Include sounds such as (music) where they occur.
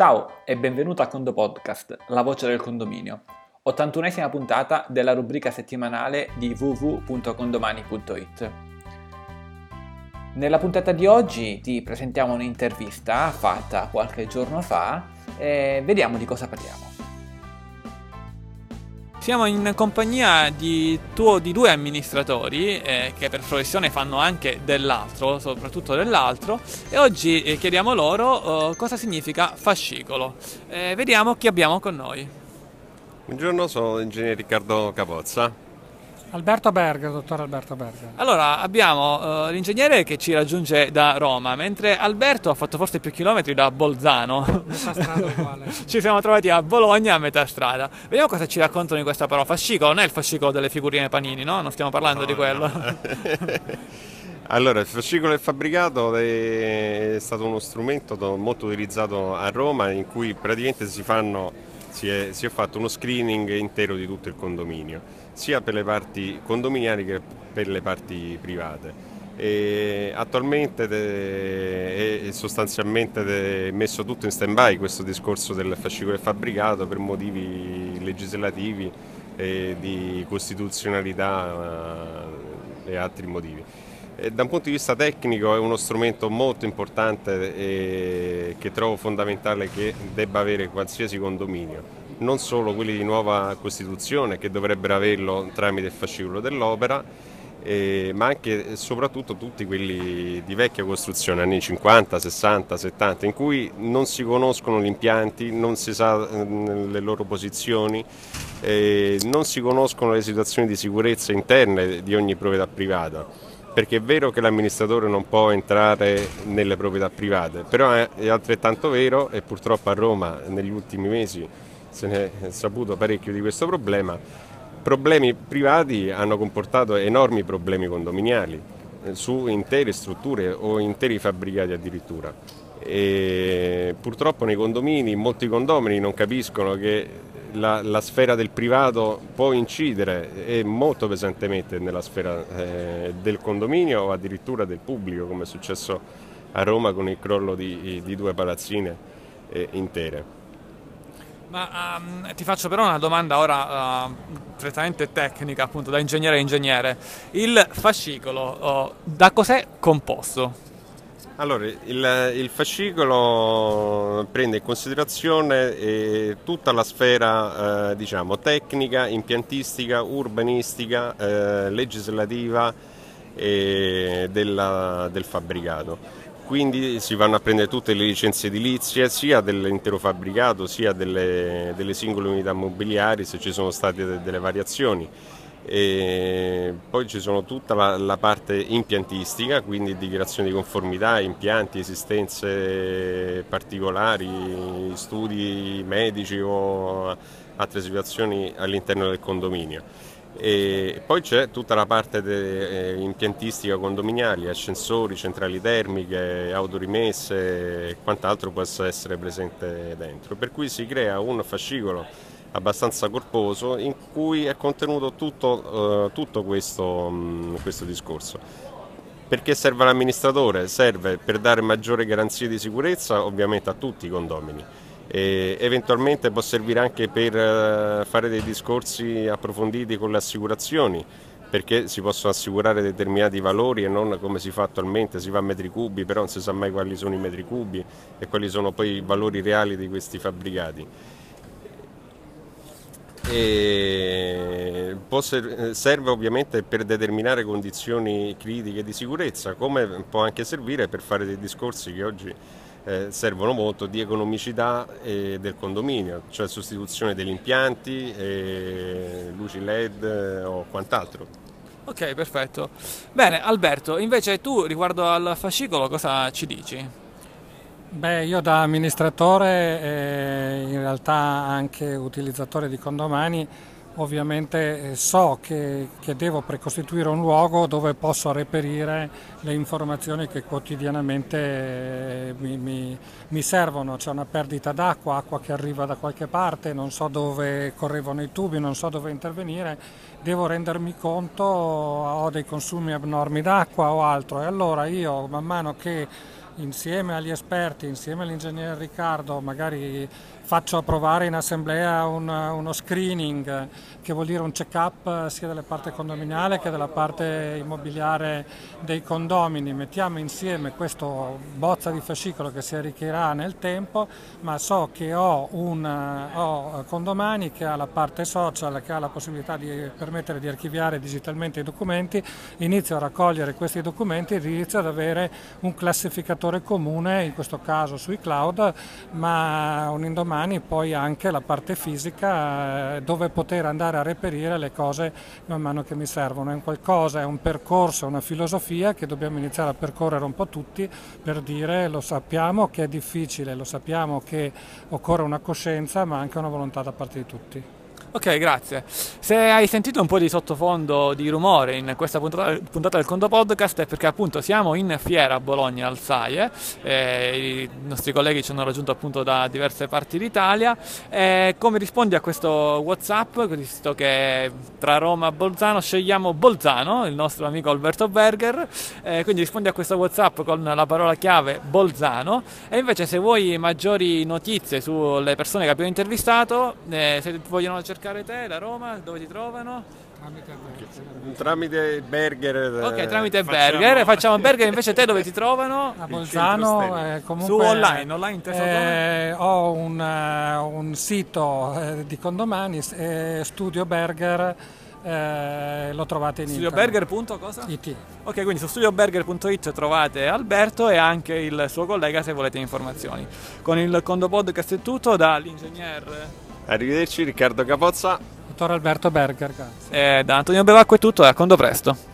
Ciao e benvenuto a Condo Podcast, la voce del condominio, 81esima puntata della rubrica settimanale di www.condomani.it. Nella puntata di oggi ti presentiamo un'intervista fatta qualche giorno fa e vediamo di cosa parliamo. Siamo in compagnia di, tuo, di due amministratori eh, che per professione fanno anche dell'altro, soprattutto dell'altro, e oggi eh, chiediamo loro eh, cosa significa fascicolo. Eh, vediamo chi abbiamo con noi. Buongiorno, sono l'ingegnere Riccardo Capozza. Alberto Berger, dottor Alberto Berger. Allora, abbiamo uh, l'ingegnere che ci raggiunge da Roma, mentre Alberto ha fatto forse più chilometri da Bolzano. Metà strada uguale. (laughs) ci siamo trovati a Bologna a metà strada. Vediamo cosa ci raccontano di questa parola. Fascicolo, non è il fascicolo delle figurine panini, no? Non stiamo parlando No, di quello. no. (laughs) allora, il fascicolo del fabbricato è stato uno strumento molto utilizzato a Roma in cui praticamente si, fanno, si, è, si è fatto uno screening intero di tutto il condominio, sia per le parti condominiali che per le parti private. E attualmente è sostanzialmente messo tutto in stand by questo discorso del fascicolo del fabbricato per motivi legislativi di costituzionalità eh, e altri motivi. E da un punto di vista tecnico è uno strumento molto importante e che trovo fondamentale che debba avere qualsiasi condominio, non solo quelli di nuova Costituzione che dovrebbero averlo tramite il fascicolo dell'opera, eh, ma anche e soprattutto tutti quelli di vecchia costruzione, anni 50, 60, 70, in cui non si conoscono gli impianti, non si sa eh, le loro posizioni, eh, non si conoscono le situazioni di sicurezza interne di ogni proprietà privata perché è vero che l'amministratore non può entrare nelle proprietà private, però è, altrettanto vero e purtroppo a Roma negli ultimi mesi se ne è saputo parecchio di questo problema, problemi privati hanno comportato enormi problemi condominiali eh, su intere strutture o interi fabbricati addirittura. E purtroppo nei condomini, molti condomini non capiscono che la, la, sfera del privato può incidere e molto pesantemente nella sfera eh, del condominio o addirittura del pubblico, come è successo a Roma con il crollo di, di due palazzine eh, intere. Ma um, ti faccio però una domanda ora uh, prettamente tecnica, appunto da ingegnere a ingegnere. Il fascicolo, uh, da cos'è composto? Allora, il, il, fascicolo prende in considerazione eh, tutta la sfera eh, diciamo, tecnica, impiantistica, urbanistica, eh, legislativa della, del fabbricato. Quindi si vanno a prendere tutte le licenze edilizie sia dell'intero fabbricato sia delle, delle singole unità immobiliari se ci sono state de, delle variazioni. E poi ci sono tutta la, la, parte impiantistica, quindi dichiarazione di conformità, impianti, esistenze particolari, studi medici o altre situazioni all'interno del condominio. E poi c'è tutta la parte de, eh, impiantistica condominiale, ascensori, centrali termiche, autorimesse e quant'altro possa essere presente dentro. Per cui si crea un fascicolo abbastanza corposo in cui è contenuto tutto, uh, tutto questo, um, questo discorso. Perché serve all'amministratore? Serve per dare maggiore garanzie di sicurezza ovviamente a tutti i condomini. E eventualmente può servire anche per uh, fare dei discorsi approfonditi con le assicurazioni perché si possono assicurare determinati valori e non come si fa attualmente, si va a metri cubi, però non si sa mai quali sono i metri cubi e quali sono poi i valori reali di questi fabbricati e serve ovviamente per determinare condizioni critiche di sicurezza, come può anche servire per fare dei discorsi che oggi eh, servono molto di economicità eh, del condominio, cioè sostituzione degli impianti, eh, luci LED o quant'altro. Ok, perfetto. Bene, Alberto, invece tu riguardo al fascicolo cosa ci dici? Beh, io da amministratore e in realtà anche utilizzatore di condomani ovviamente eh, so che, che, devo precostituire un luogo dove posso reperire le informazioni che quotidianamente eh, mi, mi, mi servono. C'è una perdita d'acqua, acqua che arriva da qualche parte, non so dove correvano i tubi, non so dove intervenire, devo rendermi conto, ho dei consumi abnormi d'acqua o altro e allora io man mano che insieme agli esperti, insieme all'ingegnere Riccardo, magari faccio approvare in assemblea un, uno screening, che vuol dire un check-up sia della parte condominiale che della parte immobiliare dei condomini. Mettiamo insieme questo bozza di fascicolo che si arricchirà nel tempo, ma so che ho, un, ho condomani che ha la parte social, che ha la possibilità di permettere di archiviare digitalmente i documenti, inizio a raccogliere questi documenti ed inizio ad avere un classificatore comune, in questo caso sui cloud, ma un indomani domani poi anche la parte fisica eh, dove poter andare a reperire le cose man mano che mi servono. È un qualcosa, è un percorso, è una filosofia che dobbiamo iniziare a percorrere un po' tutti per dire lo sappiamo che è difficile, lo sappiamo che occorre una coscienza ma anche una volontà da parte di tutti. Ok, grazie. Se hai sentito un po' di sottofondo di rumore in questa puntata, puntata del Conto Podcast è perché appunto siamo in fiera a Bologna al SAIE, eh, i nostri colleghi ci hanno raggiunto appunto da diverse parti d'Italia. Eh, come rispondi a questo Whatsapp, visto che tra Roma e Bolzano scegliamo Bolzano, il nostro amico Alberto Berger, eh, quindi rispondi a questo Whatsapp con la parola chiave Bolzano e invece se vuoi maggiori notizie sulle persone che abbiamo intervistato, eh, se vogliono cercare cercare te da Roma? Dove ti trovano? Tramite Berger. Ok, eh, tramite facciamo... Berger. Facciamo Berger, invece te dove ti trovano? A Bolzano. Eh, comunque, Su online, online eh, Ho un, uh, un sito eh, di condomani, eh, Studio Berger. Eh, lo trovate in studioberger.it ok quindi su studioberger.it trovate Alberto e anche il suo collega se volete informazioni con il Condo Podcast è tutto dall'ingegner Arrivederci Riccardo Capozza. Dottor Alberto Berger, grazie. E eh, da Antonio Bevacqua è tutto e a condo presto.